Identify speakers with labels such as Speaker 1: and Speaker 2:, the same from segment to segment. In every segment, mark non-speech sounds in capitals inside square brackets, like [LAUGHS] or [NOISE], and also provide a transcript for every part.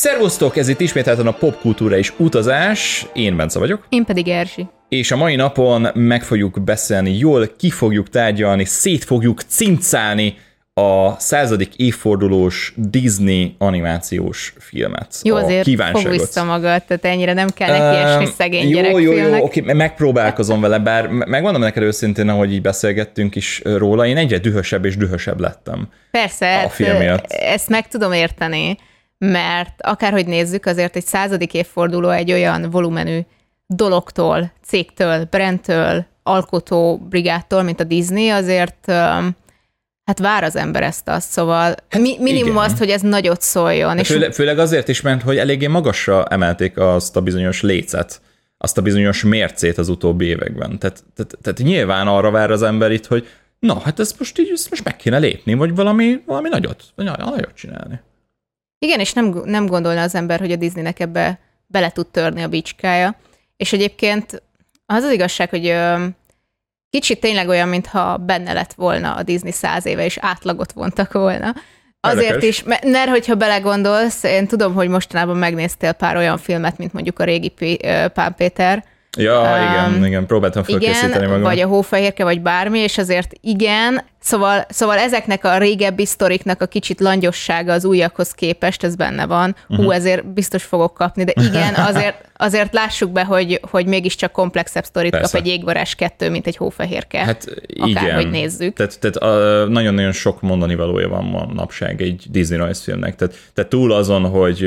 Speaker 1: Szervusztok, ez itt ismételten a popkultúra és utazás. Én Bence vagyok.
Speaker 2: Én pedig Erzsi.
Speaker 1: És a mai napon meg fogjuk beszélni, jól ki fogjuk tárgyalni, szét fogjuk cincálni a századik évfordulós Disney animációs filmet.
Speaker 2: Jó, azért fog vissza magad, tehát ennyire nem kell neki esni uh, szegény Jó, jó, jó,
Speaker 1: oké, megpróbálkozom vele, bár megmondom neked őszintén, ahogy így beszélgettünk is róla, én egyre dühösebb és dühösebb lettem.
Speaker 2: Persze, a film miatt. ezt meg tudom érteni, mert akárhogy nézzük, azért egy századik évforduló egy olyan volumenű dologtól, cégtől, brandtől, alkotó brigádtól, mint a Disney, azért hát vár az ember ezt azt, szóval hát mi, minimum igen. azt, hogy ez nagyot szóljon.
Speaker 1: És főle, főleg azért is, mert hogy eléggé magasra emelték azt a bizonyos lécet, azt a bizonyos mércét az utóbbi években. Tehát, tehát, tehát nyilván arra vár az ember itt, hogy na, hát ezt most így ezt most meg kéne lépni, vagy valami, valami nagyot, nagyot csinálni.
Speaker 2: Igen, és nem, nem gondolna az ember, hogy a Disneynek ebbe bele tud törni a bicskája. És egyébként az az igazság, hogy ö, kicsit tényleg olyan, mintha benne lett volna a Disney száz éve, és átlagot vontak volna. Azért Érdekes. is, mert hogyha belegondolsz, én tudom, hogy mostanában megnéztél pár olyan filmet, mint mondjuk a régi Pán Péter,
Speaker 1: Ja, um, igen, igen, próbáltam felkészíteni igen, magam.
Speaker 2: vagy a hófehérke, vagy bármi, és azért igen, szóval, szóval ezeknek a régebbi sztoriknak a kicsit langyossága az újakhoz képest, ez benne van. Hú, uh-huh. ezért biztos fogok kapni, de igen, [LAUGHS] azért, azért lássuk be, hogy, hogy mégiscsak komplexebb sztorit Persze. kap egy égvarás kettő, mint egy hófehérke. Hát igen. hogy nézzük.
Speaker 1: Tehát, tehát uh, nagyon-nagyon sok mondani valója van manapság egy Disney rajzfilmnek. Tehát, tehát túl azon, hogy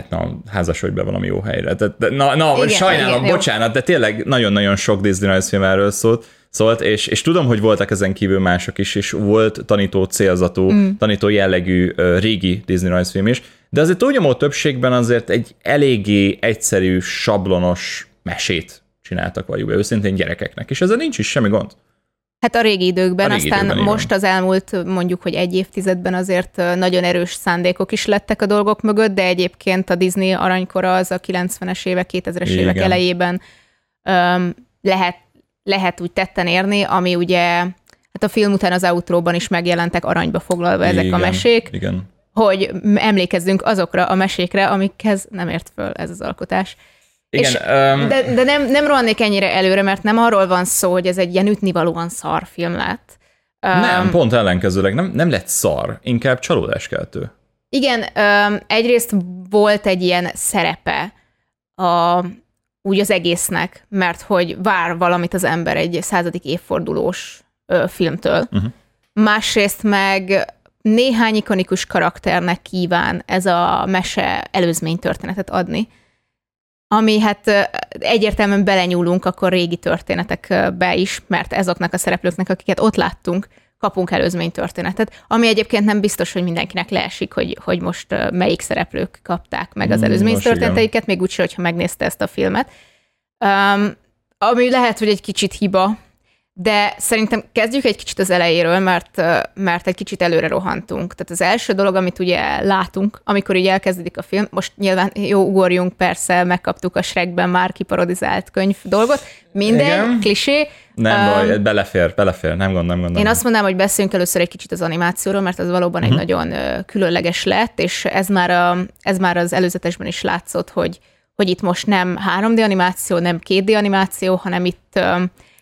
Speaker 1: hát na, házasodj be valami jó helyre. Tehát, de, na, na igen, sajnálom, igen, bocsánat, jó. de tényleg nagyon-nagyon sok Disney rajzfilm erről szólt, szólt és, és tudom, hogy voltak ezen kívül mások is, és volt tanító célzatú, mm. tanító jellegű uh, régi Disney rajzfilm is, de azért túlnyomó többségben azért egy eléggé egyszerű, sablonos mesét csináltak, vagy őszintén gyerekeknek, és ezzel nincs is semmi gond.
Speaker 2: Hát a régi időkben, a régi aztán időkben, most igen. az elmúlt mondjuk, hogy egy évtizedben azért nagyon erős szándékok is lettek a dolgok mögött, de egyébként a Disney aranykora az a 90-es évek, 2000-es igen. évek elejében um, lehet, lehet úgy tetten érni, ami ugye, hát a film után az outróban is megjelentek aranyba foglalva ezek igen. a mesék.
Speaker 1: Igen.
Speaker 2: Hogy emlékezzünk azokra a mesékre, amikhez nem ért föl ez az alkotás. Igen, és, um... De, de nem, nem rohannék ennyire előre, mert nem arról van szó, hogy ez egy ilyen ütnivalóan szar film lett.
Speaker 1: Um, nem, pont ellenkezőleg nem, nem lett szar, inkább csalódáskeltő.
Speaker 2: Igen, um, egyrészt volt egy ilyen szerepe a, úgy az egésznek, mert hogy vár valamit az ember egy századik évfordulós ö, filmtől. Uh-huh. Másrészt meg néhány ikonikus karakternek kíván ez a mese előzménytörténetet adni ami hát egyértelműen belenyúlunk akkor régi történetekbe is, mert ezoknak a szereplőknek, akiket ott láttunk, kapunk előzménytörténetet, ami egyébként nem biztos, hogy mindenkinek leesik, hogy, hogy most melyik szereplők kapták meg az mm, előzménytörténeteiket, még úgyse, hogyha megnézte ezt a filmet. Um, ami lehet, hogy egy kicsit hiba, de szerintem kezdjük egy kicsit az elejéről, mert, mert egy kicsit előre rohantunk. Tehát az első dolog, amit ugye látunk, amikor így elkezdődik a film, most nyilván jó ugorjunk, persze, megkaptuk a Shrekben már kiparodizált könyv dolgot, minden, Igen. klisé.
Speaker 1: Nem um, baj, belefér, belefér, nem gond, nem gondolom.
Speaker 2: Én azt mondanám, hogy beszéljünk először egy kicsit az animációról, mert az valóban uh-huh. egy mhm. nagyon különleges lett, és ez már, a, ez már az előzetesben is látszott, hogy, hogy itt most nem 3D animáció, nem 2D animáció, hanem itt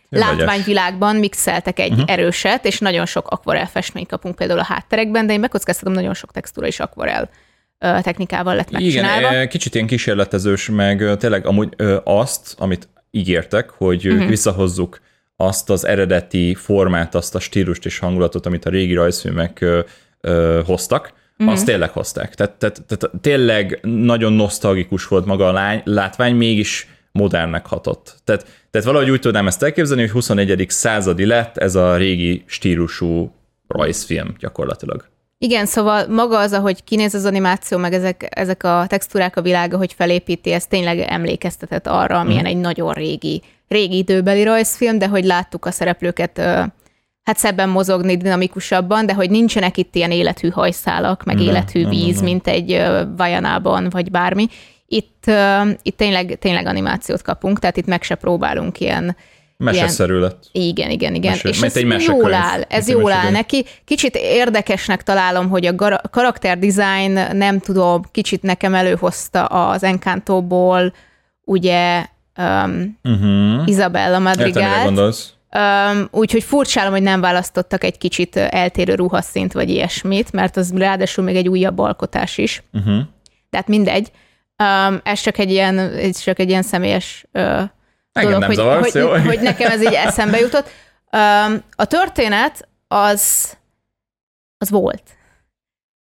Speaker 2: látványvilágban mixeltek egy uh-huh. erőset, és nagyon sok akvarel festményt kapunk például a hátterekben, de én megkockáztatom, nagyon sok textúra is akvarel technikával lett megcsinálva.
Speaker 1: Igen, kicsit ilyen kísérletezős, meg tényleg amúgy azt, amit ígértek, hogy uh-huh. visszahozzuk azt az eredeti formát, azt a stílust és hangulatot, amit a régi rajzfilmek hoztak, uh-huh. azt tényleg hozták. Tehát, tehát, tehát tényleg nagyon nosztalgikus volt maga a lány, látvány, mégis modernnek hatott. Tehát, tehát valahogy úgy tudnám ezt elképzelni, hogy 21. századi lett ez a régi stílusú rajzfilm gyakorlatilag.
Speaker 2: Igen, szóval maga az, ahogy kinéz az animáció, meg ezek, ezek a textúrák a világa, hogy felépíti, ez tényleg emlékeztetett arra, amilyen mm. egy nagyon régi, régi időbeli rajzfilm, de hogy láttuk a szereplőket hát szebben mozogni dinamikusabban, de hogy nincsenek itt ilyen élethű hajszálak, meg ne, élethű víz, ne, ne. mint egy Vajanában, vagy bármi itt, itt tényleg, tényleg animációt kapunk, tehát itt meg se próbálunk ilyen,
Speaker 1: Meseszerű lett.
Speaker 2: Igen, igen, igen.
Speaker 1: Mese,
Speaker 2: és ez
Speaker 1: egy
Speaker 2: jól
Speaker 1: mesekönyv.
Speaker 2: áll, ez
Speaker 1: Mint
Speaker 2: jól áll neki. Kicsit érdekesnek találom, hogy a gar- karakterdesign, nem tudom, kicsit nekem előhozta az Encantóból, ugye um,
Speaker 1: Uh-huh.
Speaker 2: Isabella Madrigát. Um, úgyhogy furcsálom, hogy nem választottak egy kicsit eltérő ruhaszint, vagy ilyesmit, mert az ráadásul még egy újabb alkotás is.
Speaker 1: Uh-huh.
Speaker 2: Tehát mindegy. Um, ez csak egy ilyen, ez csak egy ilyen személyes uh,
Speaker 1: Engem
Speaker 2: dolog,
Speaker 1: nem
Speaker 2: hogy,
Speaker 1: zavarsz,
Speaker 2: hogy,
Speaker 1: jó?
Speaker 2: hogy nekem ez így eszembe jutott. Um, a történet az, az volt.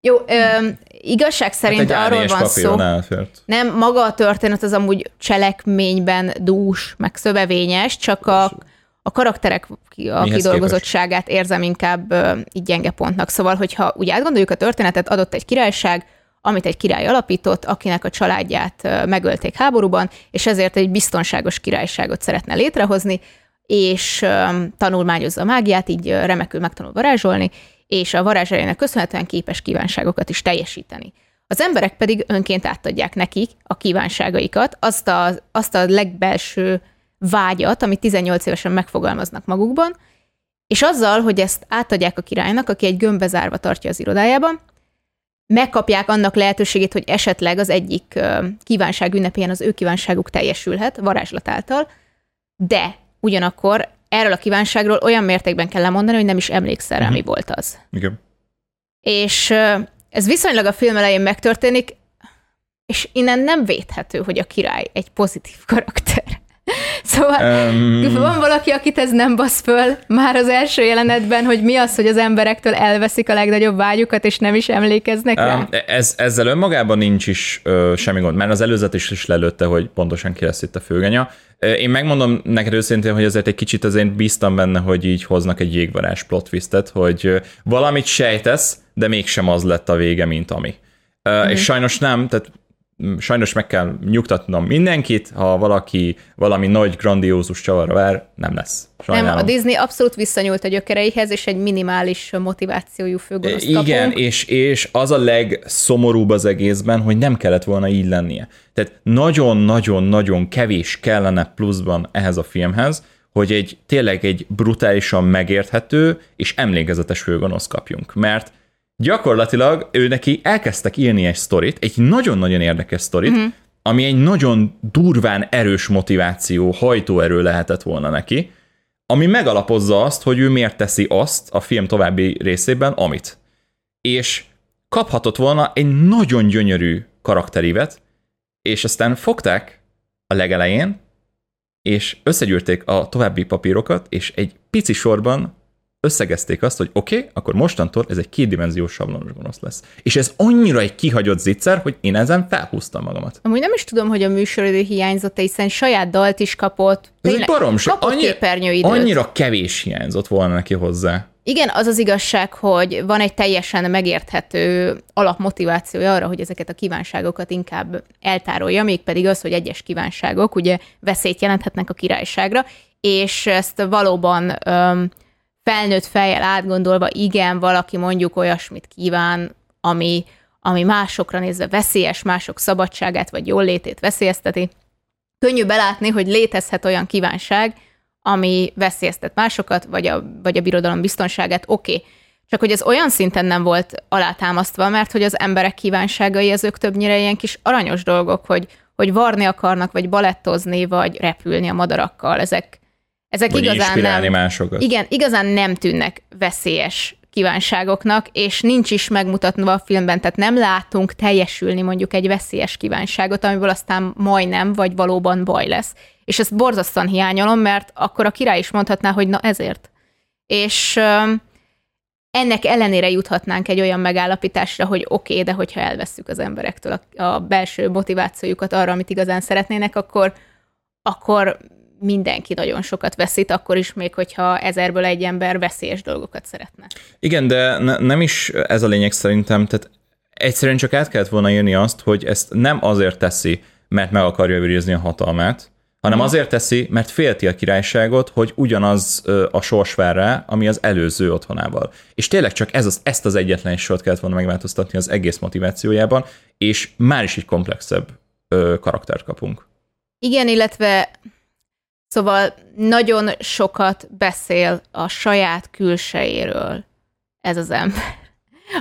Speaker 2: Jó, um, igazság szerint
Speaker 1: hát
Speaker 2: arról
Speaker 1: A4-es
Speaker 2: van szó,
Speaker 1: elfért.
Speaker 2: nem, maga a történet az amúgy cselekményben dús, meg szövevényes, csak a, a karakterek a
Speaker 1: Mihez
Speaker 2: kidolgozottságát érzem inkább ö, így gyenge pontnak. Szóval, hogyha úgy átgondoljuk a történetet, adott egy királyság, amit egy király alapított, akinek a családját megölték háborúban, és ezért egy biztonságos királyságot szeretne létrehozni, és tanulmányozza a mágiát, így remekül megtanul varázsolni, és a varázsájának köszönhetően képes kívánságokat is teljesíteni. Az emberek pedig önként átadják nekik a kívánságaikat, azt a, azt a legbelső vágyat, amit 18 évesen megfogalmaznak magukban, és azzal, hogy ezt átadják a királynak, aki egy gömbbe zárva tartja az irodájában, megkapják annak lehetőségét, hogy esetleg az egyik kívánság ünnepén az ő kívánságuk teljesülhet varázslat által, de ugyanakkor erről a kívánságról olyan mértékben kell lemondani, hogy nem is emlékszel rá, mi volt az.
Speaker 1: Igen.
Speaker 2: És ez viszonylag a film elején megtörténik, és innen nem védhető, hogy a király egy pozitív karakter. Szóval
Speaker 1: Um,
Speaker 2: van valaki, akit ez nem basz föl már az első jelenetben, hogy mi az, hogy az emberektől elveszik a legnagyobb vágyukat, és nem is emlékeznek rá?
Speaker 1: Um, ez, ezzel önmagában nincs is ö, semmi gond, mert az előzet is, is lelőtte, hogy pontosan ki lesz itt a főgenya. Én megmondom neked őszintén, hogy azért egy kicsit azért bíztam benne, hogy így hoznak egy jégvarás plot twistet, hogy valamit sejtesz, de mégsem az lett a vége, mint ami. Mm. És sajnos nem, tehát sajnos meg kell nyugtatnom mindenkit, ha valaki valami nagy, grandiózus csavarra vár, nem lesz. Sajnálom.
Speaker 2: Nem, a Disney abszolút visszanyúlt a gyökereihez, és egy minimális motivációjú főgonoszt
Speaker 1: Igen,
Speaker 2: kapunk.
Speaker 1: és, és az a legszomorúbb az egészben, hogy nem kellett volna így lennie. Tehát nagyon-nagyon-nagyon kevés kellene pluszban ehhez a filmhez, hogy egy tényleg egy brutálisan megérthető és emlékezetes főgonosz kapjunk. Mert gyakorlatilag ő neki elkezdtek írni egy sztorit, egy nagyon-nagyon érdekes sztorit, mm. ami egy nagyon durván erős motiváció, hajtóerő lehetett volna neki, ami megalapozza azt, hogy ő miért teszi azt a film további részében, amit. És kaphatott volna egy nagyon gyönyörű karakterívet, és aztán fogták a legelején, és összegyűrték a további papírokat, és egy pici sorban összegezték azt, hogy oké, okay, akkor mostantól ez egy kétdimenziós sablonos gonosz lesz. És ez annyira egy kihagyott zicser, hogy én ezen felhúztam magamat.
Speaker 2: Amúgy nem is tudom, hogy a műsoridő hiányzott, hiszen saját dalt is kapott.
Speaker 1: Ez egy baromság.
Speaker 2: Kapott képernyőidőt.
Speaker 1: annyira kevés hiányzott volna neki hozzá.
Speaker 2: Igen, az az igazság, hogy van egy teljesen megérthető alapmotivációja arra, hogy ezeket a kívánságokat inkább eltárolja, mégpedig az, hogy egyes kívánságok ugye veszélyt jelenthetnek a királyságra, és ezt valóban öm, felnőtt fejjel átgondolva, igen, valaki mondjuk olyasmit kíván, ami, ami másokra nézve veszélyes, mások szabadságát vagy jólétét veszélyezteti. Könnyű belátni, hogy létezhet olyan kívánság, ami veszélyeztet másokat, vagy a, vagy a birodalom biztonságát, oké. Okay. Csak hogy ez olyan szinten nem volt alátámasztva, mert hogy az emberek kívánságai azok többnyire ilyen kis aranyos dolgok, hogy, hogy varni akarnak, vagy balettozni, vagy repülni a madarakkal. Ezek, ezek
Speaker 1: Vagy
Speaker 2: igazán nem,
Speaker 1: másokat.
Speaker 2: igen, igazán nem tűnnek veszélyes kívánságoknak, és nincs is megmutatva a filmben, tehát nem látunk teljesülni mondjuk egy veszélyes kívánságot, amiből aztán majdnem, vagy valóban baj lesz. És ezt borzasztóan hiányolom, mert akkor a király is mondhatná, hogy na ezért. És ennek ellenére juthatnánk egy olyan megállapításra, hogy oké, okay, de hogyha elvesszük az emberektől a, a belső motivációjukat arra, amit igazán szeretnének, akkor, akkor mindenki nagyon sokat veszít, akkor is még, hogyha ezerből egy ember veszélyes dolgokat szeretne.
Speaker 1: Igen, de ne, nem is ez a lényeg szerintem, tehát egyszerűen csak át kellett volna írni azt, hogy ezt nem azért teszi, mert meg akarja őrizni a hatalmát, hanem azért teszi, mert félti a királyságot, hogy ugyanaz a sors vár rá, ami az előző otthonával. És tényleg csak ez az, ezt az egyetlen egy sort kellett volna megváltoztatni az egész motivációjában, és már is egy komplexebb ö, karaktert kapunk.
Speaker 2: Igen, illetve Szóval nagyon sokat beszél a saját külsejéről ez az ember.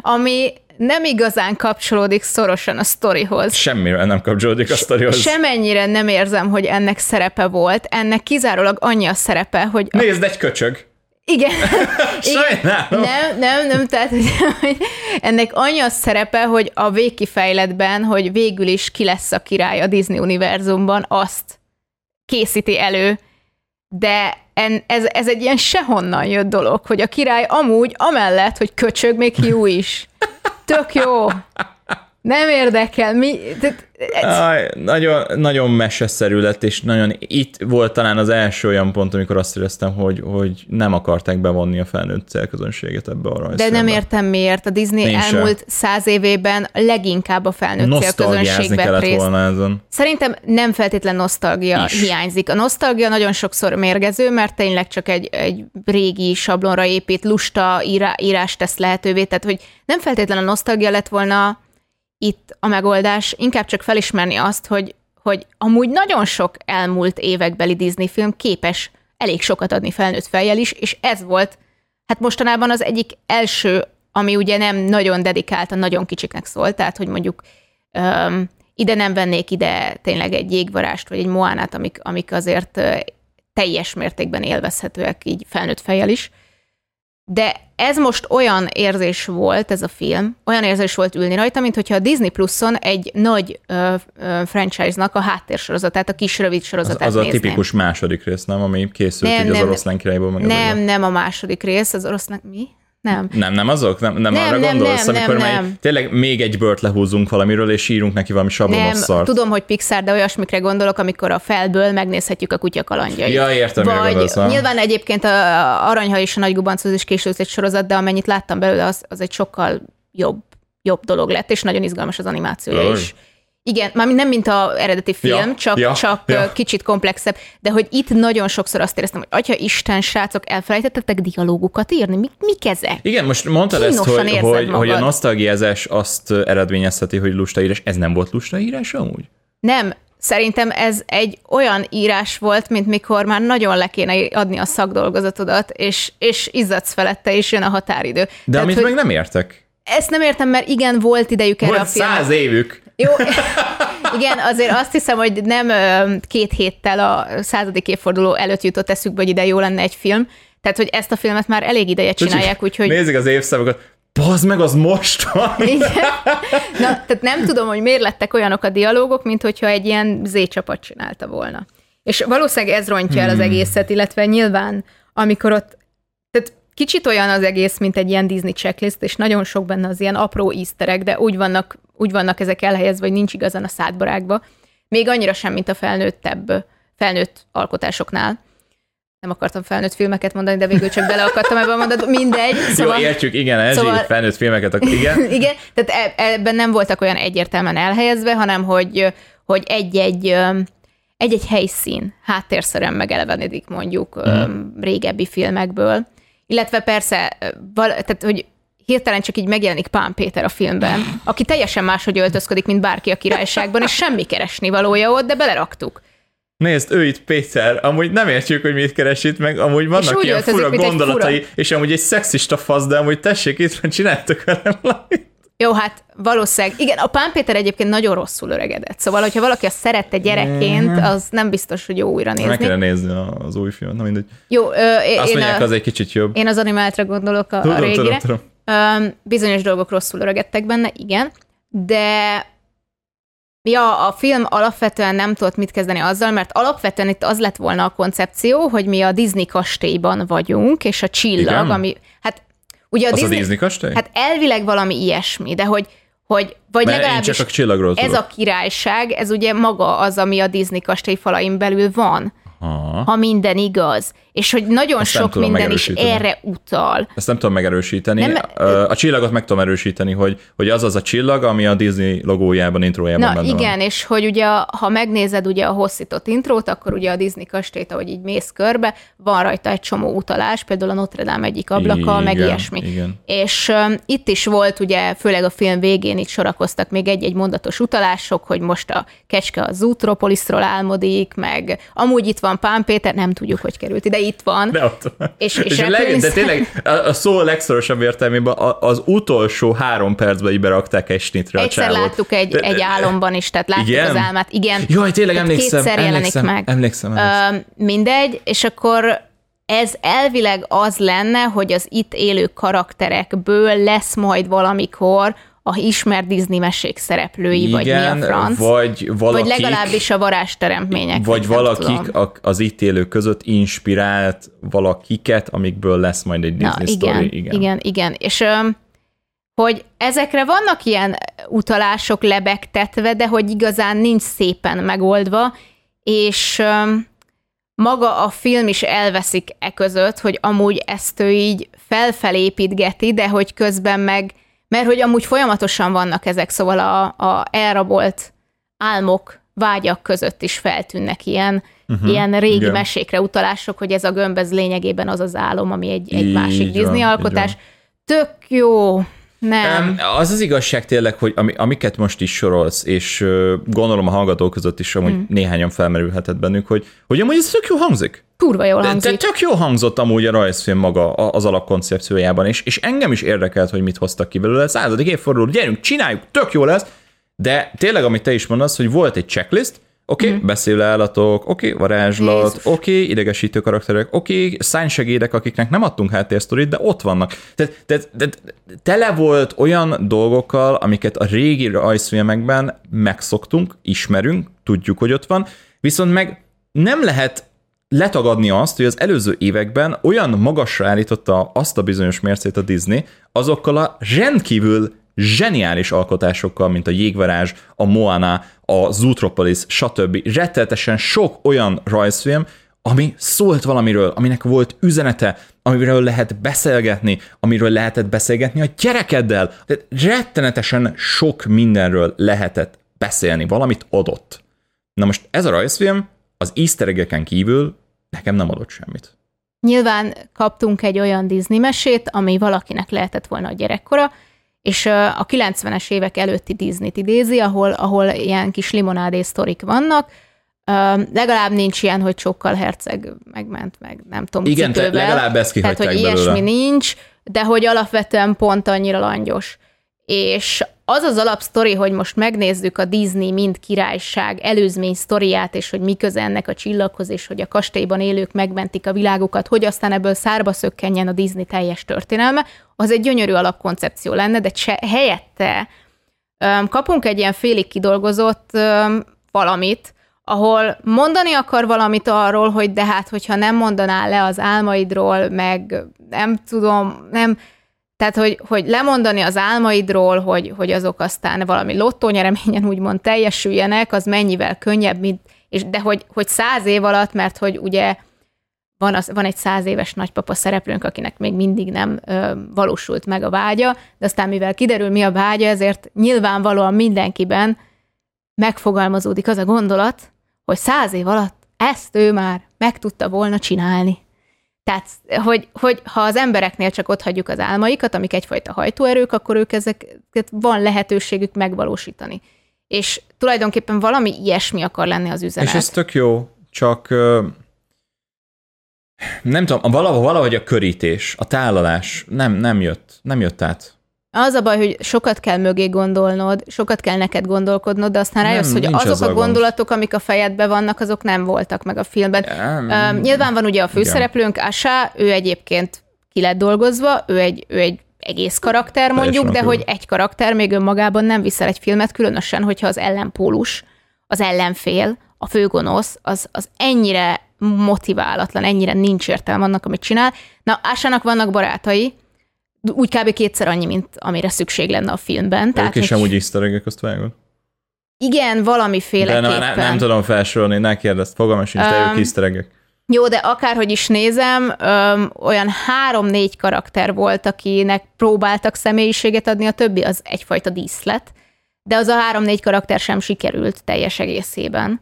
Speaker 2: Ami nem igazán kapcsolódik szorosan a sztorihoz.
Speaker 1: Semmire nem kapcsolódik a sztorihoz.
Speaker 2: Semennyire nem érzem, hogy ennek szerepe volt. Ennek kizárólag annyi a szerepe, hogy...
Speaker 1: Nézd, egy köcsög! [LAUGHS]
Speaker 2: Igen.
Speaker 1: Sajnálom.
Speaker 2: Nem, nem, nem, tehát hogy ennek annyi a szerepe, hogy a végkifejletben, hogy végül is ki lesz a király a Disney univerzumban, azt készíti elő, de en, ez, ez egy ilyen sehonnan jött dolog, hogy a király amúgy amellett, hogy köcsög, még jó is. Tök jó. Nem érdekel. Mi.
Speaker 1: Aj, nagyon, nagyon meseszerű lett, és nagyon itt volt talán az első olyan pont, amikor azt éreztem, hogy, hogy nem akarták bevonni a felnőtt célközönséget ebbe a rajzfilmbe.
Speaker 2: De nem értem miért. A Disney Nincs elmúlt száz évében leginkább a felnőtt célközönségbe
Speaker 1: kellett részt. volna ezen.
Speaker 2: Szerintem nem feltétlen nosztalgia Is. hiányzik. A nosztalgia nagyon sokszor mérgező, mert tényleg csak egy, egy régi sablonra épít, lusta írá, írás tesz lehetővé, tehát hogy nem feltétlen a nosztalgia lett volna itt a megoldás, inkább csak felismerni azt, hogy, hogy amúgy nagyon sok elmúlt évekbeli Disney film képes elég sokat adni felnőtt fejjel is, és ez volt hát mostanában az egyik első, ami ugye nem nagyon dedikáltan, nagyon kicsiknek szólt, tehát hogy mondjuk um, ide nem vennék ide tényleg egy jégvarást, vagy egy moánát, amik, amik azért teljes mértékben élvezhetőek így felnőtt fejjel is, de ez most olyan érzés volt, ez a film, olyan érzés volt ülni rajta, mint hogyha a Disney Plus-on egy nagy ö, ö, franchise-nak a háttérsorozatát, a kis rövid sorozatát
Speaker 1: Az, az a tipikus második rész, nem? Ami készült nem, így nem, az oroszlán királyból.
Speaker 2: Meg nem, nem a második rész, az oroszlán... Mi? Nem.
Speaker 1: Nem, nem azok? Nem, nem, nem arra nem, gondolsz, nem, amikor nem, nem. tényleg még egy bört lehúzunk valamiről, és írunk neki valami sablonos nem, szart.
Speaker 2: tudom, hogy Pixar, de olyasmikre gondolok, amikor a felből megnézhetjük a kutya kalandjait.
Speaker 1: Ja, értem,
Speaker 2: Vagy gondolsz, nyilván egyébként a Aranyha és a Nagy Gubanchoz is készült egy sorozat, de amennyit láttam belőle, az, az egy sokkal jobb, jobb dolog lett, és nagyon izgalmas az animációja is. Igen, már nem mint a eredeti film, ja, csak, ja, csak ja. kicsit komplexebb, de hogy itt nagyon sokszor azt éreztem, hogy atya Isten, srácok, elfelejtettetek dialógukat írni? Mi, mik ezek?
Speaker 1: Igen, most mondtad Kínosan ezt, hogy, hogy, hogy a nosztalgiázás azt eredményezheti, hogy lustaírás. Ez nem volt lustaírás amúgy?
Speaker 2: Nem, Szerintem ez egy olyan írás volt, mint mikor már nagyon le kéne adni a szakdolgozatodat, és, és izzadsz felette, és jön a határidő. De
Speaker 1: Tehát, amit hogy... meg nem értek.
Speaker 2: Ezt nem értem, mert igen, volt idejük erre
Speaker 1: volt a filmre. száz évük.
Speaker 2: Jó, [LAUGHS] igen, azért azt hiszem, hogy nem két héttel a századik évforduló előtt jutott eszükbe, hogy ide jó lenne egy film. Tehát, hogy ezt a filmet már elég ideje csinálják, úgyhogy...
Speaker 1: Nézzük az évszámokat. Bazd meg, az most van! [LAUGHS] Igen.
Speaker 2: Na, tehát nem tudom, hogy miért lettek olyanok a dialógok, mint hogyha egy ilyen Z-csapat csinálta volna. És valószínűleg ez rontja el az hmm. egészet, illetve nyilván, amikor ott, kicsit olyan az egész, mint egy ilyen Disney checklist, és nagyon sok benne az ilyen apró easter de úgy vannak, úgy vannak ezek elhelyezve, hogy nincs igazán a szádbarágba. Még annyira sem, mint a felnőttebb, felnőtt alkotásoknál. Nem akartam felnőtt filmeket mondani, de végül csak bele akartam ebben mondani. Mindegy.
Speaker 1: Szóval, Jó, értjük, igen, ez szóval, felnőtt filmeket, [LAUGHS] igen.
Speaker 2: igen, tehát e- ebben nem voltak olyan egyértelműen elhelyezve, hanem hogy, hogy egy-egy egy-egy helyszín háttérszerűen megelevenedik mondjuk mm. régebbi filmekből illetve persze, val- tehát, hogy hirtelen csak így megjelenik Pán Péter a filmben, aki teljesen máshogy öltözködik, mint bárki a királyságban, és semmi keresni valója ott, de beleraktuk.
Speaker 1: Nézd, ő itt Péter, amúgy nem értjük, hogy mit keres itt, meg amúgy vannak ilyen fura gondolatai, fura. és amúgy egy szexista fasz, de amúgy tessék, itt csináltak velem valamit.
Speaker 2: Jó, hát valószínűleg. Igen, a Pán Péter egyébként nagyon rosszul öregedett. Szóval, hogyha valaki azt szerette gyerekként, mhm. az nem biztos, hogy jó újra nézni.
Speaker 1: Meg kellene nézni az új filmet, na mindegy.
Speaker 2: Jó, ö,
Speaker 1: én azt mondják, a, az egy kicsit jobb.
Speaker 2: Én az animáltra gondolok a, tudom, a régire. Tudom, tudom. Ö, bizonyos dolgok rosszul öregedtek benne, igen, de Ja, a film alapvetően nem tudott mit kezdeni azzal, mert alapvetően itt az lett volna a koncepció, hogy mi a Disney kastélyban vagyunk, és a csillag, Igen? ami, hát
Speaker 1: Ugye a az Disney, a Disney kastély?
Speaker 2: Hát elvileg valami ilyesmi, de hogy hogy, vagy Mert legalábbis
Speaker 1: csak a
Speaker 2: ez a királyság, ez ugye maga az, ami a Disney kastély falain belül van. Aha. ha minden igaz. És hogy nagyon Ezt sok minden is erre utal.
Speaker 1: Ezt nem tudom megerősíteni. Nem, a csillagot meg tudom erősíteni, hogy, hogy az az a csillag, ami a Disney logójában, intrójában
Speaker 2: Na benne igen, van. és hogy ugye ha megnézed ugye a hosszított intrót, akkor ugye a Disney kastélyt, ahogy így mész körbe, van rajta egy csomó utalás, például a Notre Dame egyik ablaka, igen, meg ilyesmi. Igen. És um, itt is volt ugye, főleg a film végén itt sorakoztak még egy-egy mondatos utalások, hogy most a kecske a Zootropolisról álmodik, meg amúgy itt van Pán Péter, nem tudjuk, hogy került ide, itt van.
Speaker 1: De ott van. És, és, és a leg, de tényleg a szó legszorosabb értelmében az utolsó három percben így berakták egy snitre
Speaker 2: Egyszer
Speaker 1: a csávot.
Speaker 2: láttuk egy, de, egy álomban is, tehát láttuk igen? az álmát. Igen.
Speaker 1: Jaj, tényleg emlékszem. Kétszer emlékszem, jelenik meg. Emlékszem, emlékszem.
Speaker 2: Ö, mindegy, és akkor ez elvileg az lenne, hogy az itt élő karakterekből lesz majd valamikor a ismert Disney mesék szereplői, Igen, vagy mi a franc.
Speaker 1: Vagy, valakik,
Speaker 2: vagy legalábbis a varázsteremtmények.
Speaker 1: Vagy valakik az itt élők között inspirált valakiket, amikből lesz majd egy Disney Na,
Speaker 2: igen,
Speaker 1: story.
Speaker 2: Igen, igen, igen. És hogy ezekre vannak ilyen utalások lebegtetve, de hogy igazán nincs szépen megoldva, és maga a film is elveszik e között, hogy amúgy ezt ő így felfelépítgeti, de hogy közben meg, mert hogy amúgy folyamatosan vannak ezek, szóval a, a elrabolt álmok, vágyak között is feltűnnek ilyen, uh-huh, ilyen régi igen. mesékre utalások, hogy ez a gömb, ez lényegében az az álom, ami egy, egy másik Disney alkotás. Tök jó, nem.
Speaker 1: Az az igazság tényleg, hogy ami, amiket most is sorolsz, és uh, gondolom a hallgatók között is amúgy mm. néhányan felmerülhetett bennük, hogy, hogy amúgy ez tök jó hangzik.
Speaker 2: Kurva jól hangzik.
Speaker 1: De, de tök jó hangzott amúgy a rajzfilm maga az alapkoncepciójában, és, és engem is érdekelt, hogy mit hoztak ki belőle. Századik évforduló, gyerünk, csináljuk, tök jó lesz, de tényleg, amit te is mondasz, hogy volt egy checklist, Oké, okay, mm. beszélő állatok, oké, okay, varázslat, oké, okay, idegesítő karakterek, oké, okay, szánysegédek, akiknek nem adtunk háttérsztorit, de ott vannak. Tehát, tehát, tehát tele volt olyan dolgokkal, amiket a régi rajzfilmekben megszoktunk, ismerünk, tudjuk, hogy ott van, viszont meg nem lehet letagadni azt, hogy az előző években olyan magasra állította azt a bizonyos mércét a Disney, azokkal a rendkívül zseniális alkotásokkal, mint a Jégvarázs, a Moana, a Zootropolis, stb. Retteltesen sok olyan rajzfilm, ami szólt valamiről, aminek volt üzenete, amiről lehet beszélgetni, amiről lehetett beszélgetni a gyerekeddel. Tehát rettenetesen sok mindenről lehetett beszélni, valamit adott. Na most ez a rajzfilm az easter kívül nekem nem adott semmit.
Speaker 2: Nyilván kaptunk egy olyan Disney mesét, ami valakinek lehetett volna a gyerekkora, és a 90-es évek előtti Disney-t idézi, ahol, ahol ilyen kis limonádé sztorik vannak, Uh, legalább nincs ilyen, hogy sokkal herceg megment meg, nem tudom,
Speaker 1: Igen, cipővel. legalább ezt
Speaker 2: Tehát, hogy belőle. ilyesmi nincs, de hogy alapvetően pont annyira langyos. És az az alapsztori, hogy most megnézzük a Disney mind királyság előzmény sztoriát, és hogy mi köze ennek a csillaghoz, és hogy a kastélyban élők megmentik a világukat, hogy aztán ebből szárba szökkenjen a Disney teljes történelme, az egy gyönyörű alapkoncepció lenne, de cse, helyette um, kapunk egy ilyen félig kidolgozott um, valamit, ahol mondani akar valamit arról, hogy de hát, hogyha nem mondanál le az álmaidról, meg nem tudom, nem, tehát, hogy, hogy lemondani az álmaidról, hogy, hogy azok aztán valami lottónyereményen úgymond teljesüljenek, az mennyivel könnyebb, mint, és de hogy, hogy száz év alatt, mert hogy ugye van, az, van egy száz éves nagypapa szereplőnk, akinek még mindig nem ö, valósult meg a vágya, de aztán mivel kiderül, mi a vágya, ezért nyilvánvalóan mindenkiben megfogalmazódik az a gondolat, hogy száz év alatt ezt ő már meg tudta volna csinálni. Tehát, hogy, hogy ha az embereknél csak ott hagyjuk az álmaikat, amik egyfajta hajtóerők, akkor ők ezeket van lehetőségük megvalósítani. És tulajdonképpen valami ilyesmi akar lenni az üzenet.
Speaker 1: És ez tök jó, csak nem tudom, valahogy, valahogy a körítés, a tálalás nem, nem jött, nem jött át.
Speaker 2: Az a baj, hogy sokat kell mögé gondolnod, sokat kell neked gondolkodnod, de aztán rájössz, hogy azok a gondolatok, amik a fejedben vannak, azok nem voltak meg a filmben. Uh, nyilván van ugye a főszereplőnk, Asa, ő egyébként ki lett dolgozva, ő egy, ő egy egész karakter mondjuk, de hogy egy karakter még önmagában nem viszel egy filmet, különösen, hogyha az ellenpólus, az ellenfél, a főgonosz, az, az ennyire motiválatlan, ennyire nincs értelme annak, amit csinál. Na, Ásának vannak barátai, úgy kb. kétszer annyi, mint amire szükség lenne a filmben.
Speaker 1: Tehát, ők is amúgy easter egg azt vágod?
Speaker 2: Igen, valamiféle
Speaker 1: De nem, nem tudom felsorolni, ne kérdezt, fogalmas sincs, de um, ők easter
Speaker 2: jó, de akárhogy is nézem, öm, olyan három-négy karakter volt, akinek próbáltak személyiséget adni, a többi az egyfajta díszlet, de az a három-négy karakter sem sikerült teljes egészében.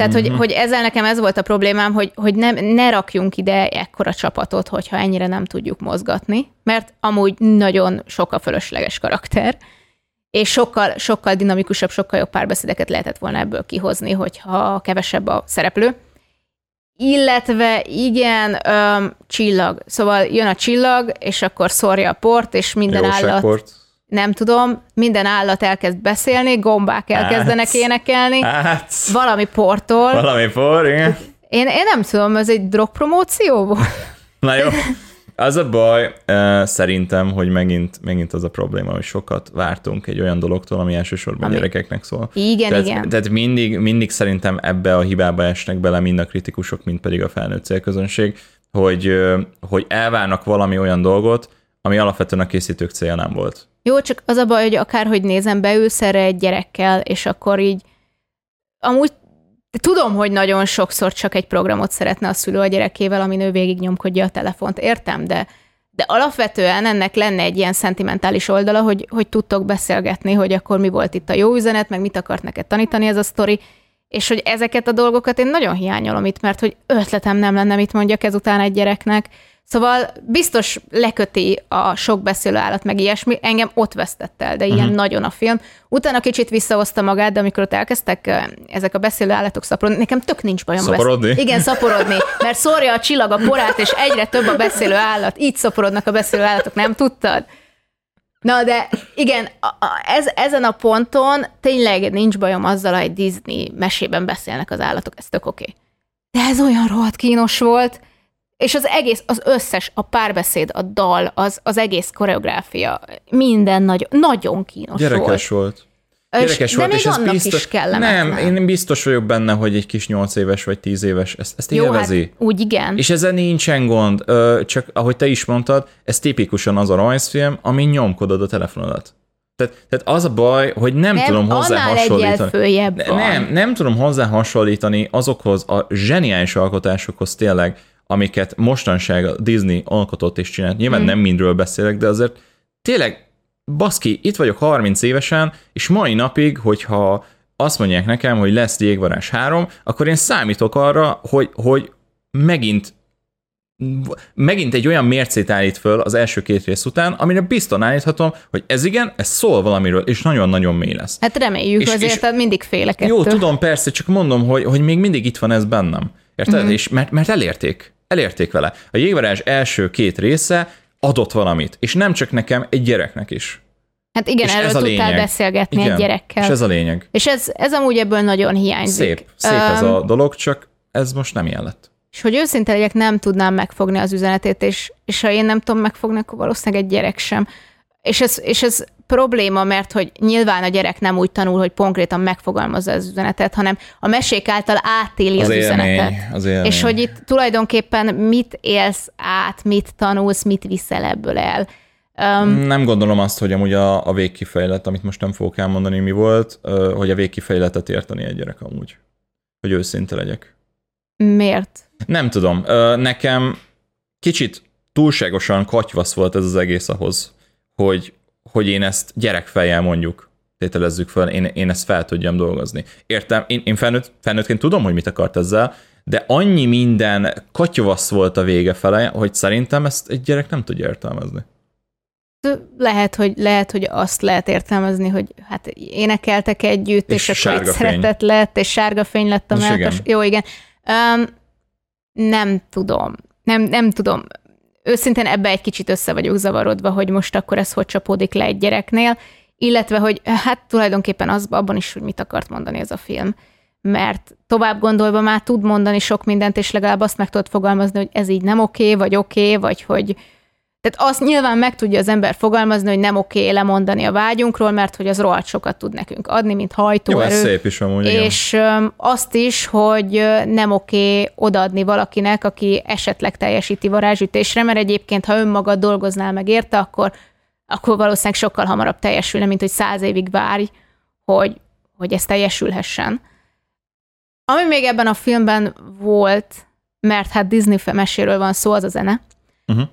Speaker 2: Tehát, mm-hmm. hogy, mhm. hogy ezzel nekem ez volt a problémám, hogy, hogy nem, ne rakjunk ide ekkora csapatot, hogyha ennyire nem tudjuk mozgatni, mert amúgy nagyon sok a fölösleges karakter, és sokkal, sokkal dinamikusabb, sokkal jobb párbeszédeket lehetett volna ebből kihozni, hogyha kevesebb a szereplő. illetve igen, öm, csillag. Szóval jön a csillag, és akkor szórja a port, és minden állat... Nem tudom, minden állat elkezd beszélni, gombák elkezdenek énekelni, hát, valami portól.
Speaker 1: Valami por, igen.
Speaker 2: Én, én nem tudom, ez egy drogpromóció volt?
Speaker 1: Na jó. Az a baj, szerintem, hogy megint, megint az a probléma, hogy sokat vártunk egy olyan dologtól, ami elsősorban ami... gyerekeknek szól.
Speaker 2: Igen,
Speaker 1: tehát,
Speaker 2: igen.
Speaker 1: Tehát mindig, mindig szerintem ebbe a hibába esnek bele mind a kritikusok, mind pedig a felnőtt célközönség, hogy, hogy elvárnak valami olyan dolgot, ami alapvetően a készítők célja nem volt.
Speaker 2: Jó, csak az a baj, hogy akárhogy nézem, beülsz erre egy gyerekkel, és akkor így amúgy tudom, hogy nagyon sokszor csak egy programot szeretne a szülő a gyerekével, ami nő végig nyomkodja a telefont. Értem, de, de alapvetően ennek lenne egy ilyen szentimentális oldala, hogy, hogy tudtok beszélgetni, hogy akkor mi volt itt a jó üzenet, meg mit akart neked tanítani ez a sztori, és hogy ezeket a dolgokat én nagyon hiányolom itt, mert hogy ötletem nem lenne, mit mondjak ezután egy gyereknek, Szóval biztos leköti a sok beszélő állat, meg ilyesmi, engem ott vesztett el, de ilyen uh-huh. nagyon a film. Utána kicsit visszahozta magát, de amikor ott elkezdtek ezek a beszélő állatok szaporodni, nekem tök nincs bajom.
Speaker 1: Szaporodni?
Speaker 2: Vesz. Igen, szaporodni, mert szórja a csillag a porát, és egyre több a beszélő állat. Így szaporodnak a beszélő állatok, nem tudtad? Na, de igen, ez, ezen a ponton tényleg nincs bajom azzal, hogy Disney mesében beszélnek az állatok, ez tök oké. Okay. De ez olyan rohadt kínos volt, és az egész, az összes, a párbeszéd, a dal, az, az egész koreográfia, minden nagy, nagyon kínos
Speaker 1: Gyerekes volt. volt.
Speaker 2: Gyerekes és, volt, de még és annak biztos, is kellemetlen.
Speaker 1: Nem, én biztos vagyok benne, hogy egy kis nyolc éves vagy tíz éves ezt, ezt Jó, élvezi. Hát,
Speaker 2: úgy igen.
Speaker 1: És ezzel nincsen gond, csak ahogy te is mondtad, ez tipikusan az a rajzfilm, ami nyomkodod a telefonodat. Tehát, tehát az a baj, hogy nem, nem tudom hozzá hasonlítani. Nem, nem tudom hozzá hasonlítani azokhoz a zseniális alkotásokhoz tényleg, amiket mostanság a Disney alkotott és csinált. Nyilván mm. nem mindről beszélek, de azért tényleg, baszki, itt vagyok 30 évesen, és mai napig, hogyha azt mondják nekem, hogy lesz Jégvarás 3, akkor én számítok arra, hogy, hogy megint megint egy olyan mércét állít föl az első két rész után, amire biztosan állíthatom, hogy ez igen, ez szól valamiről, és nagyon-nagyon mély lesz.
Speaker 2: Hát reméljük, és, azért és mindig félek
Speaker 1: Jó, ettől. tudom, persze, csak mondom, hogy, hogy még mindig itt van ez bennem. Érted? Mm-hmm. És mert, mert elérték elérték vele. A jégvarázs első két része adott valamit, és nem csak nekem, egy gyereknek is.
Speaker 2: Hát igen, és erről ez a tudtál lényeg. beszélgetni igen, egy gyerekkel.
Speaker 1: És ez a lényeg.
Speaker 2: És ez, ez amúgy ebből nagyon hiányzik.
Speaker 1: Szép, szép um, ez a dolog, csak ez most nem ilyen lett.
Speaker 2: És hogy őszinte legyek, nem tudnám megfogni az üzenetét, és, és ha én nem tudom megfogni, akkor valószínűleg egy gyerek sem. És ez, és ez probléma, mert hogy nyilván a gyerek nem úgy tanul, hogy konkrétan megfogalmazza az üzenetet, hanem a mesék által átéli az, az élmény, üzenetet.
Speaker 1: Az élmény.
Speaker 2: És hogy itt tulajdonképpen mit élsz át, mit tanulsz, mit viszel ebből el.
Speaker 1: Um, nem gondolom azt, hogy amúgy a, a végkifejlet, amit most nem fogok elmondani, mi volt, hogy a végkifejletet érteni egy gyerek amúgy. Hogy őszinte legyek.
Speaker 2: Miért?
Speaker 1: Nem tudom. Nekem kicsit túlságosan katyvasz volt ez az egész ahhoz, hogy hogy én ezt gyerekfejjel mondjuk tételezzük fel, én, én ezt fel tudjam dolgozni. Értem, én, én felnőtt, felnőttként tudom, hogy mit akart ezzel, de annyi minden katyvasz volt a vége fele, hogy szerintem ezt egy gyerek nem tudja értelmezni.
Speaker 2: Lehet, hogy, lehet, hogy azt lehet értelmezni, hogy hát énekeltek együtt, és, és akkor szeretet lett, és sárga fény lett a melkas. Jó, igen. Um, nem tudom. Nem, nem tudom őszintén ebbe egy kicsit össze vagyok zavarodva, hogy most akkor ez hogy csapódik le egy gyereknél, illetve, hogy hát tulajdonképpen az, abban is, hogy mit akart mondani ez a film. Mert tovább gondolva már tud mondani sok mindent, és legalább azt meg tudod fogalmazni, hogy ez így nem oké, okay, vagy oké, okay, vagy hogy, tehát azt nyilván meg tudja az ember fogalmazni, hogy nem oké lemondani a vágyunkról, mert hogy az rohadt sokat tud nekünk adni, mint hajtóerő.
Speaker 1: Jó, ez szép is amúgy.
Speaker 2: És igen. azt is, hogy nem oké odaadni valakinek, aki esetleg teljesíti varázsütésre, mert egyébként, ha önmagad dolgoznál meg érte, akkor, akkor valószínűleg sokkal hamarabb teljesülne, mint hogy száz évig várj, hogy, hogy ez teljesülhessen. Ami még ebben a filmben volt, mert hát Disney meséről van szó, az a zene. Uh-huh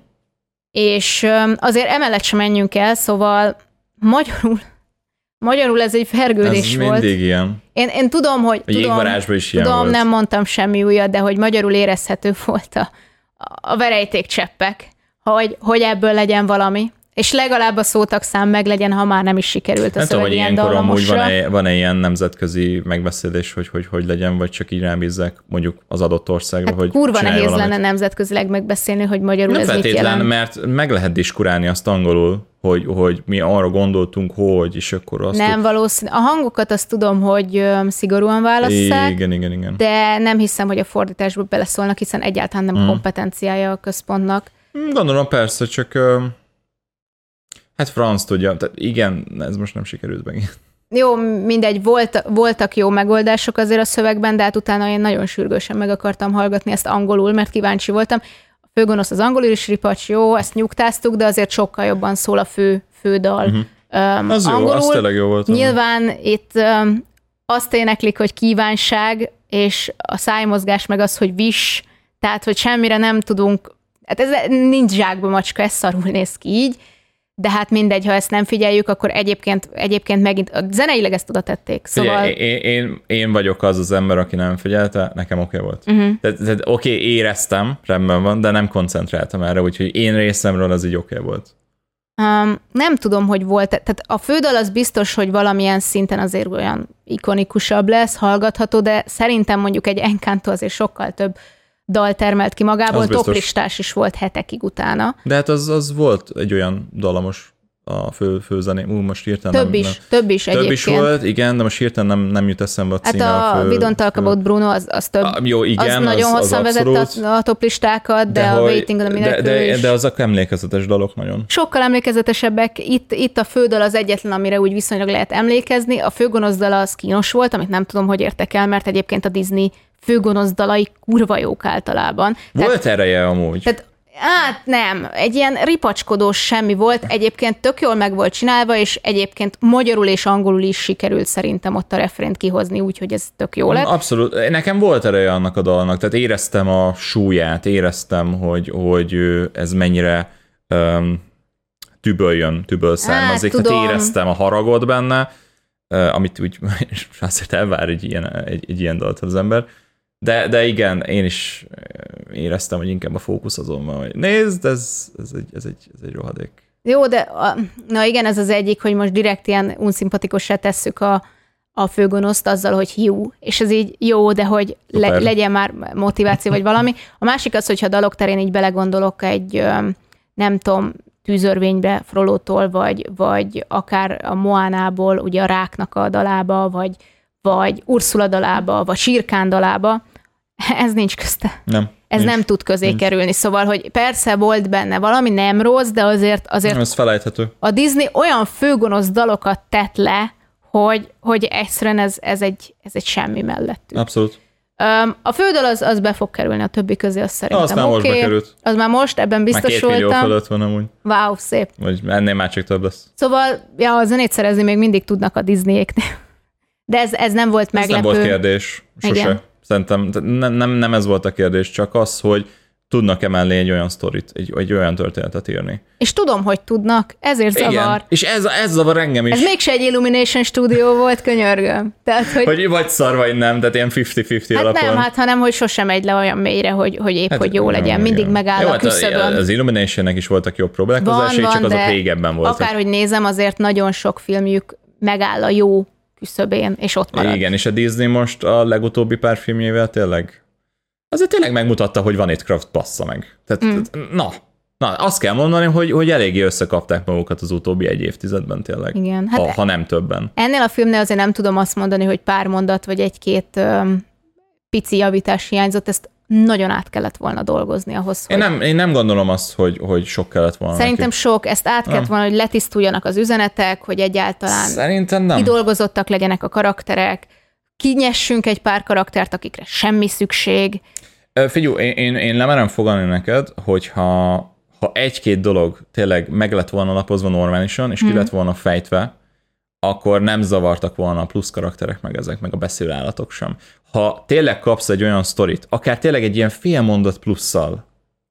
Speaker 2: és azért emellett sem menjünk el, szóval magyarul, [LAUGHS] magyarul ez egy fergődés ez volt.
Speaker 1: mindig ilyen.
Speaker 2: Én, én tudom, hogy
Speaker 1: a tudom, is ilyen
Speaker 2: tudom
Speaker 1: volt.
Speaker 2: nem mondtam semmi újat, de hogy magyarul érezhető volt a, a verejték cseppek, hogy, hogy ebből legyen valami. És legalább a szótak szám meg legyen, ha már nem is sikerült a
Speaker 1: nem tudom, hogy ilyenkor amúgy van-e, van-e ilyen nemzetközi megbeszélés, hogy, hogy hogy legyen, vagy csak így rábízzák mondjuk az adott országra, hát hogy
Speaker 2: kurva nehéz valamit. lenne nemzetközileg megbeszélni, hogy magyarul nem ez mit jelent.
Speaker 1: mert meg lehet diskurálni azt angolul, hogy, hogy mi arra gondoltunk, hogy, és akkor azt...
Speaker 2: Nem valószínű. A hangokat azt tudom, hogy szigorúan válasszák.
Speaker 1: Igen, igen, igen.
Speaker 2: De nem hiszem, hogy a fordításba beleszólnak, hiszen egyáltalán nem mm. kompetenciája a központnak.
Speaker 1: Gondolom persze, csak hát franc tudja. Tehát igen, ez most nem sikerült meg.
Speaker 2: Jó, mindegy, volt, voltak jó megoldások azért a szövegben, de hát utána én nagyon sürgősen meg akartam hallgatni ezt angolul, mert kíváncsi voltam főgonosz az angol is ripacs, jó, ezt nyugtáztuk, de azért sokkal jobban szól a fő, fő dal.
Speaker 1: Uh-huh. Um, az angolul. jó, az tényleg jó volt.
Speaker 2: Nyilván itt um, azt éneklik, hogy kívánság, és a szájmozgás meg az, hogy vis, tehát, hogy semmire nem tudunk, hát ez nincs zsákba macska, ez szarul néz ki így, de hát mindegy, ha ezt nem figyeljük, akkor egyébként, egyébként megint a zeneileg ezt oda tették. Szóval...
Speaker 1: Figyelj, én, én, én, vagyok az az ember, aki nem figyelte, nekem oké okay volt. Uh-huh. Tehát, tehát oké, okay, éreztem, rendben van, de nem koncentráltam erre, úgyhogy én részemről az így oké okay volt.
Speaker 2: Um, nem tudom, hogy volt, tehát a fődal az biztos, hogy valamilyen szinten azért olyan ikonikusabb lesz, hallgatható, de szerintem mondjuk egy Encanto azért sokkal több dal termelt ki magából, toplistás is volt hetekig utána.
Speaker 1: De hát az, az volt egy olyan dalamos a fő, főzené. Ú, most hirtelen
Speaker 2: több
Speaker 1: nem,
Speaker 2: is, nem, több is
Speaker 1: több
Speaker 2: egyébként.
Speaker 1: is volt, igen, de most hirtelen nem, nem jut eszembe a címe.
Speaker 2: Hát a, a fő, We Don't Talk About Bruno, az, az több. A,
Speaker 1: jó, igen,
Speaker 2: az nagyon az, hosszan az vezette a, a toplistákat, de, de a Waiting on
Speaker 1: the de, de, de, azok emlékezetes dalok nagyon.
Speaker 2: Sokkal emlékezetesebbek. Itt, itt a fődal az egyetlen, amire úgy viszonylag lehet emlékezni. A főgonosz dal az kínos volt, amit nem tudom, hogy értek el, mert egyébként a Disney főgonosz dalai kurva jók általában.
Speaker 1: Volt tehát, ereje amúgy.
Speaker 2: Tehát Hát nem, egy ilyen ripacskodós semmi volt, egyébként tök jól meg volt csinálva, és egyébként magyarul és angolul is sikerült szerintem ott a refrént kihozni, úgyhogy ez tök jó lett.
Speaker 1: Abszolút, nekem volt ereje annak a dalnak, tehát éreztem a súlyát, éreztem, hogy, hogy ez mennyire um, tüböl jön, tüböl származik, hát, tehát éreztem a haragot benne, amit úgy [LAUGHS] azért elvár egy ilyen, egy, egy ilyen dalt az ember, de, de igen, én is eh, éreztem, hogy inkább a fókusz azon van, hogy nézd, ez, ez, egy, ez, egy, ez egy rohadék.
Speaker 2: Jó, de a, na igen, ez az egyik, hogy most direkt ilyen unszimpatikussá tesszük a, a főgonoszt azzal, hogy hiú, és ez így jó, de hogy le, legyen már motiváció vagy valami. A másik az, hogyha dalok terén így belegondolok egy, nem tudom, tűzörvénybe Frolótól, vagy, vagy akár a Moánából, ugye a ráknak a dalába, vagy, vagy Ursula dalába, vagy Sirkán dalába, ez nincs közte.
Speaker 1: Nem.
Speaker 2: Ez nincs, nem tud közé nincs. kerülni, szóval, hogy persze volt benne valami nem rossz, de azért... azért
Speaker 1: ez felejthető.
Speaker 2: A Disney olyan főgonosz dalokat tett le, hogy, hogy egyszerűen ez, ez, egy, ez egy semmi mellett.
Speaker 1: Abszolút.
Speaker 2: Um, a fődal az, az be fog kerülni a többi közé, azt szerintem
Speaker 1: Az már
Speaker 2: okay.
Speaker 1: most bekerült.
Speaker 2: Az már most, ebben biztos már két
Speaker 1: voltam.
Speaker 2: millió
Speaker 1: fölött van amúgy.
Speaker 2: Wow, szép.
Speaker 1: Vagy ennél már csak több lesz.
Speaker 2: Szóval, ja, a zenét szerezni még mindig tudnak a Disney-éknél. De ez, ez nem volt meglepő. Ez
Speaker 1: nem volt kérdés, sose. Igen. Szerintem nem, nem, nem ez volt a kérdés, csak az, hogy tudnak emelni egy olyan sztorit, egy, egy olyan történetet írni.
Speaker 2: És tudom, hogy tudnak, ezért
Speaker 1: Igen.
Speaker 2: zavar.
Speaker 1: És ez, ez zavar engem is.
Speaker 2: Ez mégse egy Illumination stúdió volt, könyörgöm. Tehát, hogy...
Speaker 1: hogy vagy szar, vagy nem, tehát ilyen 50-50
Speaker 2: hát
Speaker 1: alapon.
Speaker 2: nem, hát hanem, hogy sosem megy le olyan mélyre, hogy, hogy épp, hát, hogy jó legyen. Igen. Mindig megáll jó, a hát küszöbön.
Speaker 1: Az Illuminationnek is voltak jobb problémák, van, van, csak azok régebben voltak.
Speaker 2: Akárhogy nézem, azért nagyon sok filmjük megáll a jó küszöbén, és ott marad.
Speaker 1: Igen, és a Disney most a legutóbbi pár filmjével tényleg azért tényleg megmutatta, hogy van itt Craft passza meg. Tehát, mm. na, na, azt kell mondani, hogy, hogy eléggé összekapták magukat az utóbbi egy évtizedben tényleg.
Speaker 2: Igen.
Speaker 1: Hát ha, ha nem többen.
Speaker 2: Ennél a filmnél azért nem tudom azt mondani, hogy pár mondat, vagy egy-két um, pici javítás hiányzott, ezt nagyon át kellett volna dolgozni ahhoz,
Speaker 1: hogy... Én nem, én nem gondolom azt, hogy, hogy sok kellett volna.
Speaker 2: Szerintem neki. sok, ezt át kellett volna, hogy letisztuljanak az üzenetek, hogy egyáltalán
Speaker 1: Szerintem nem.
Speaker 2: kidolgozottak legyenek a karakterek, kinyessünk egy pár karaktert, akikre semmi szükség.
Speaker 1: Figyelj, én, én, én lemerem fogalni neked, hogyha ha egy-két dolog tényleg meg lett volna lapozva normálisan, és hmm. ki lett volna fejtve, akkor nem zavartak volna a plusz karakterek, meg ezek, meg a beszélállatok sem. Ha tényleg kapsz egy olyan sztorit, akár tényleg egy ilyen fél mondat plusszal,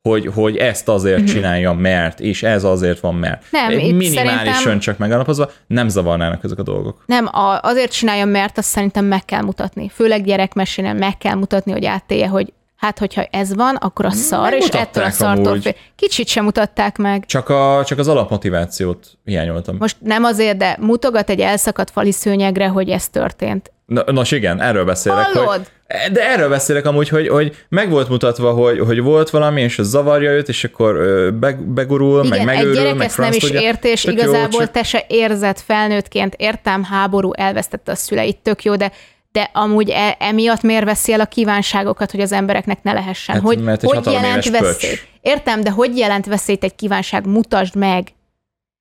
Speaker 1: hogy, hogy ezt azért mm-hmm. csinálja, mert, és ez azért van, mert.
Speaker 2: Nem,
Speaker 1: Minimálisan
Speaker 2: szerintem...
Speaker 1: csak megalapozva, nem zavarnának ezek a dolgok.
Speaker 2: Nem, azért csinálja, mert azt szerintem meg kell mutatni. Főleg gyerekmesénél meg kell mutatni, hogy áttélje, hogy hát hogyha ez van, akkor a szar, és ettől a szartól fél. Kicsit sem mutatták meg.
Speaker 1: Csak, a, csak az alapmotivációt hiányoltam.
Speaker 2: Most nem azért, de mutogat egy elszakadt fali szőnyegre, hogy ez történt.
Speaker 1: Na, nos igen, erről beszélek. Hallod? Hogy, de erről beszélek amúgy, hogy, hogy meg volt mutatva, hogy, hogy volt valami, és az zavarja őt, és akkor be, begurul,
Speaker 2: igen,
Speaker 1: meg megőrül,
Speaker 2: egy gyerek
Speaker 1: meg
Speaker 2: ezt nem is érti, és igazából jó, csak... te se érzett felnőttként, értem, háború, elvesztette a szüleit, tök jó, de de amúgy e, emiatt miért veszi el a kívánságokat, hogy az embereknek ne lehessen? Hát, hogy mert hogy jelent veszélyt? Értem, de hogy jelent veszélyt egy kívánság? Mutasd meg.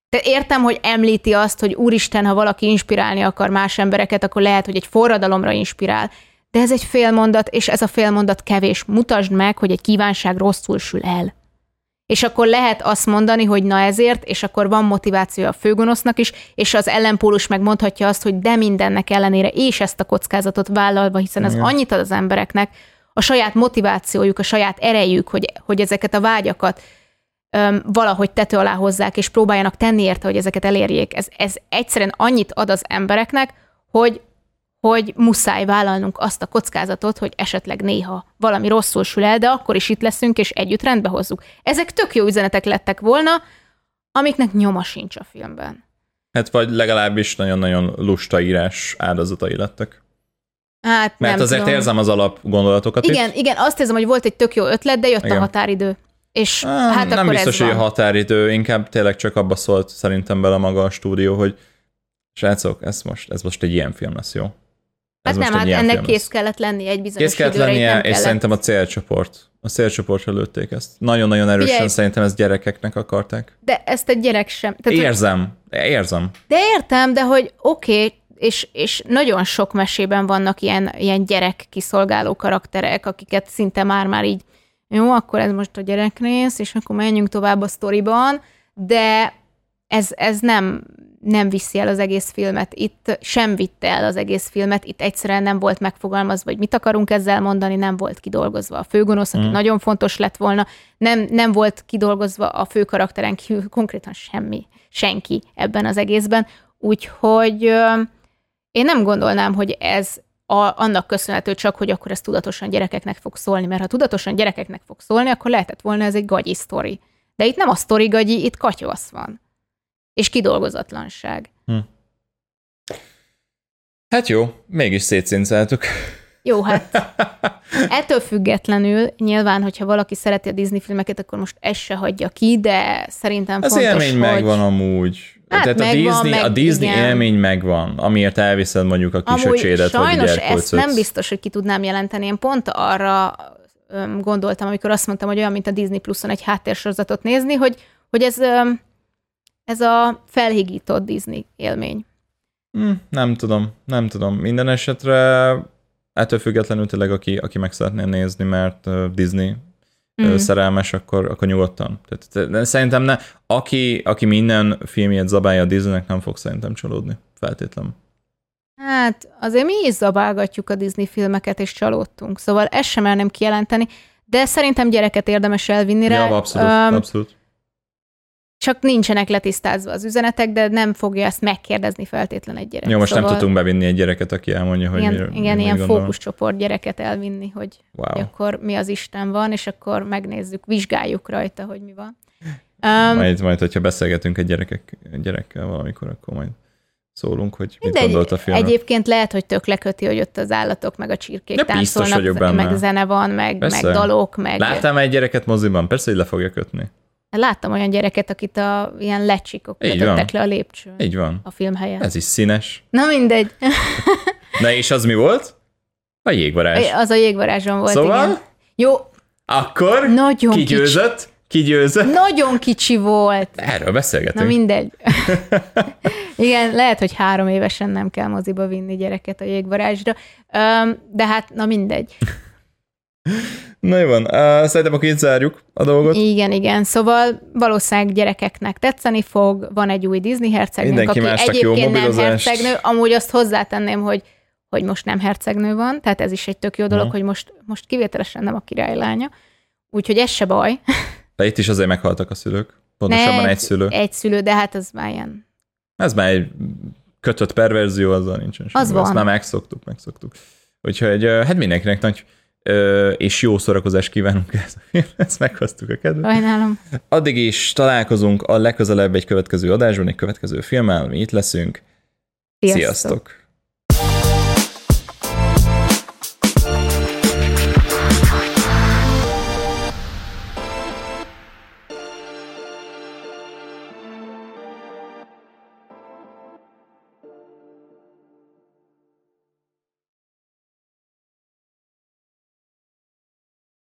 Speaker 2: De értem, hogy említi azt, hogy úristen, ha valaki inspirálni akar más embereket, akkor lehet, hogy egy forradalomra inspirál. De ez egy félmondat, és ez a félmondat kevés. Mutasd meg, hogy egy kívánság rosszul sül el. És akkor lehet azt mondani, hogy na ezért, és akkor van motiváció a főgonosznak is, és az ellenpólus megmondhatja azt, hogy de mindennek ellenére, és ezt a kockázatot vállalva, hiszen ez annyit ad az embereknek, a saját motivációjuk, a saját erejük, hogy, hogy ezeket a vágyakat öm, valahogy tető alá hozzák, és próbáljanak tenni érte, hogy ezeket elérjék. Ez, ez egyszerűen annyit ad az embereknek, hogy hogy muszáj vállalnunk azt a kockázatot, hogy esetleg néha valami rosszul sül el, de akkor is itt leszünk, és együtt rendbe hozzuk. Ezek tök jó üzenetek lettek volna, amiknek nyoma sincs a filmben.
Speaker 1: Hát vagy legalábbis nagyon-nagyon lusta írás áldozatai lettek.
Speaker 2: Hát
Speaker 1: Mert
Speaker 2: nem
Speaker 1: azért
Speaker 2: tudom.
Speaker 1: érzem az alap gondolatokat
Speaker 2: Igen,
Speaker 1: itt.
Speaker 2: igen, azt érzem, hogy volt egy tök jó ötlet, de jött igen. a határidő. És
Speaker 1: nem,
Speaker 2: hát
Speaker 1: nem
Speaker 2: akkor
Speaker 1: biztos,
Speaker 2: ez
Speaker 1: hogy a határidő, inkább tényleg csak abba szólt szerintem bele maga a stúdió, hogy srácok, ez most, ez most egy ilyen film lesz, jó?
Speaker 2: Hát nem, hát ennek kész kellett lenni egy bizonyos
Speaker 1: Kész kellett lennie,
Speaker 2: nem
Speaker 1: és
Speaker 2: kellett.
Speaker 1: szerintem a célcsoport. A célcsoportra lőtték ezt. Nagyon-nagyon erősen
Speaker 2: Figyelj.
Speaker 1: szerintem ezt gyerekeknek akarták.
Speaker 2: De ezt egy gyerek sem. Tehát,
Speaker 1: Érzem, érzem.
Speaker 2: De értem, de hogy oké, okay, és, és nagyon sok mesében vannak ilyen, ilyen gyerek kiszolgáló karakterek, akiket szinte már-már így, jó, akkor ez most a gyerek rész, és akkor menjünk tovább a sztoriban, de ez, ez nem, nem viszi el az egész filmet. Itt sem vitte el az egész filmet, itt egyszerűen nem volt megfogalmazva, hogy mit akarunk ezzel mondani, nem volt kidolgozva a főgonosz, aki
Speaker 1: Mm.
Speaker 2: nagyon fontos lett volna, nem, nem volt kidolgozva a fő karakteren kívül [LAUGHS] konkrétan semmi, senki ebben az egészben, úgyhogy én nem gondolnám, hogy ez a, annak köszönhető csak, hogy akkor ez tudatosan gyerekeknek fog szólni, mert ha tudatosan gyerekeknek fog szólni, akkor lehetett volna ez egy gagyi sztori. De itt nem a sztori gagyi, itt katyosz van. És kidolgozatlanság.
Speaker 1: Hát jó, mégis szétszinceltük.
Speaker 2: Jó, hát [LAUGHS] ettől függetlenül nyilván, hogyha valaki szereti a Disney filmeket, akkor most ezt se hagyja ki, de szerintem
Speaker 1: Az
Speaker 2: fontos,
Speaker 1: élmény
Speaker 2: hogy...
Speaker 1: megvan amúgy.
Speaker 2: Hát
Speaker 1: Tehát a
Speaker 2: megvan,
Speaker 1: Disney,
Speaker 2: meg
Speaker 1: a Disney
Speaker 2: igen.
Speaker 1: élmény megvan, amiért elviszed mondjuk a kisöcsédet, vagy a
Speaker 2: sajnos ezt nem biztos, hogy ki tudnám jelenteni. Én pont arra gondoltam, amikor azt mondtam, hogy olyan, mint a Disney Pluson egy háttérsorozatot nézni, hogy, hogy ez, ez a felhigított Disney élmény.
Speaker 1: Hm, nem tudom, nem tudom. Minden esetre ettől függetlenül tényleg, aki, aki meg szeretné nézni, mert Disney
Speaker 2: Mm.
Speaker 1: szerelmes, akkor, akkor nyugodtan. Tehát, te- de szerintem ne, aki, aki minden filmjét zabálja a Disneynek, nem fog szerintem csalódni, feltétlenül.
Speaker 2: Hát azért mi is zabálgatjuk a Disney filmeket, és csalódtunk. Szóval ezt sem mernem kijelenteni, de szerintem gyereket érdemes elvinni rá.
Speaker 1: Ja, abszolút,
Speaker 2: Öm,
Speaker 1: abszolút.
Speaker 2: Csak nincsenek letisztázva az üzenetek, de nem fogja ezt megkérdezni feltétlen egy gyerek.
Speaker 1: Jó, most
Speaker 2: szóval
Speaker 1: nem tudtunk bevinni egy gyereket, aki elmondja, hogy
Speaker 2: igen,
Speaker 1: miről,
Speaker 2: igen
Speaker 1: mi
Speaker 2: ilyen
Speaker 1: gondol.
Speaker 2: fókuszcsoport gyereket elvinni, hogy,
Speaker 1: Wow.
Speaker 2: hogy akkor mi az Isten van, és akkor megnézzük, vizsgáljuk rajta, hogy mi van. Um,
Speaker 1: Majd, majd, hogyha beszélgetünk egy gyerekek, gyerekkel valamikor, akkor majd szólunk, hogy mit
Speaker 2: mindegy,
Speaker 1: gondolt a filmről.
Speaker 2: egyébként lehet, hogy tök leköti, hogy ott az állatok, meg a csirkék
Speaker 1: biztos
Speaker 2: táncolnak,
Speaker 1: vagyok benne.
Speaker 2: meg zene van, meg, meg dalok, meg...
Speaker 1: Láttam egy gyereket moziban, persze, hogy le fogja kötni.
Speaker 2: Láttam olyan gyereket, akit a ilyen lecsikok
Speaker 1: van.
Speaker 2: le a lépcsőn
Speaker 1: Így van.
Speaker 2: a film helyen.
Speaker 1: Ez is színes.
Speaker 2: Na mindegy, [LAUGHS]
Speaker 1: Na és az mi volt? A jégvarázs.
Speaker 2: az a jégvarázson volt,
Speaker 1: Szóval?
Speaker 2: igen. Jó,
Speaker 1: Akkor
Speaker 2: nagyon
Speaker 1: ki
Speaker 2: kicsi.
Speaker 1: győzött? Ki győzött?
Speaker 2: Nagyon kicsi volt.
Speaker 1: Erről
Speaker 2: Na
Speaker 1: beszélgetünk.
Speaker 2: mindegy. [LAUGHS] Igen, lehet, hogy három évesen nem kell moziba vinni gyereket a jégvarázsra, de hát, na mindegy. [LAUGHS]
Speaker 1: Na jó van, uh, szerintem akkor itt zárjuk a dolgot.
Speaker 2: Igen, igen. Szóval valószínűleg gyerekeknek tetszeni fog. Van egy új Disney hercegnőnk,
Speaker 1: Mindenki
Speaker 2: aki
Speaker 1: másnak jó
Speaker 2: egyébként nem hercegnő. Amúgy azt hozzátenném, hogy hogy most nem hercegnő van, tehát ez is egy tök jó dolog,
Speaker 1: Mhm.
Speaker 2: hogy most, most kivételesen nem a királylánya. Úgyhogy ez se baj.
Speaker 1: De itt is azért meghaltak a szülők. Pontosabban
Speaker 2: Ne,
Speaker 1: egy szülő.
Speaker 2: Egy szülő, de hát az már ilyen.
Speaker 1: Ez már egy kötött perverzió, azzal nincsen semmi.
Speaker 2: Az
Speaker 1: baj. Ezt
Speaker 2: van.
Speaker 1: már megszoktuk, megszoktuk. Úgyhogy hát mindenkinek nagy és jó szórakozást kívánunk ez a film, ezt meghoztuk a kedvet.
Speaker 2: Sajnálom.
Speaker 1: Addig is találkozunk a legközelebb egy következő adásban, egy következő filmmel, mi itt leszünk. Sziasztok! Sziasztok.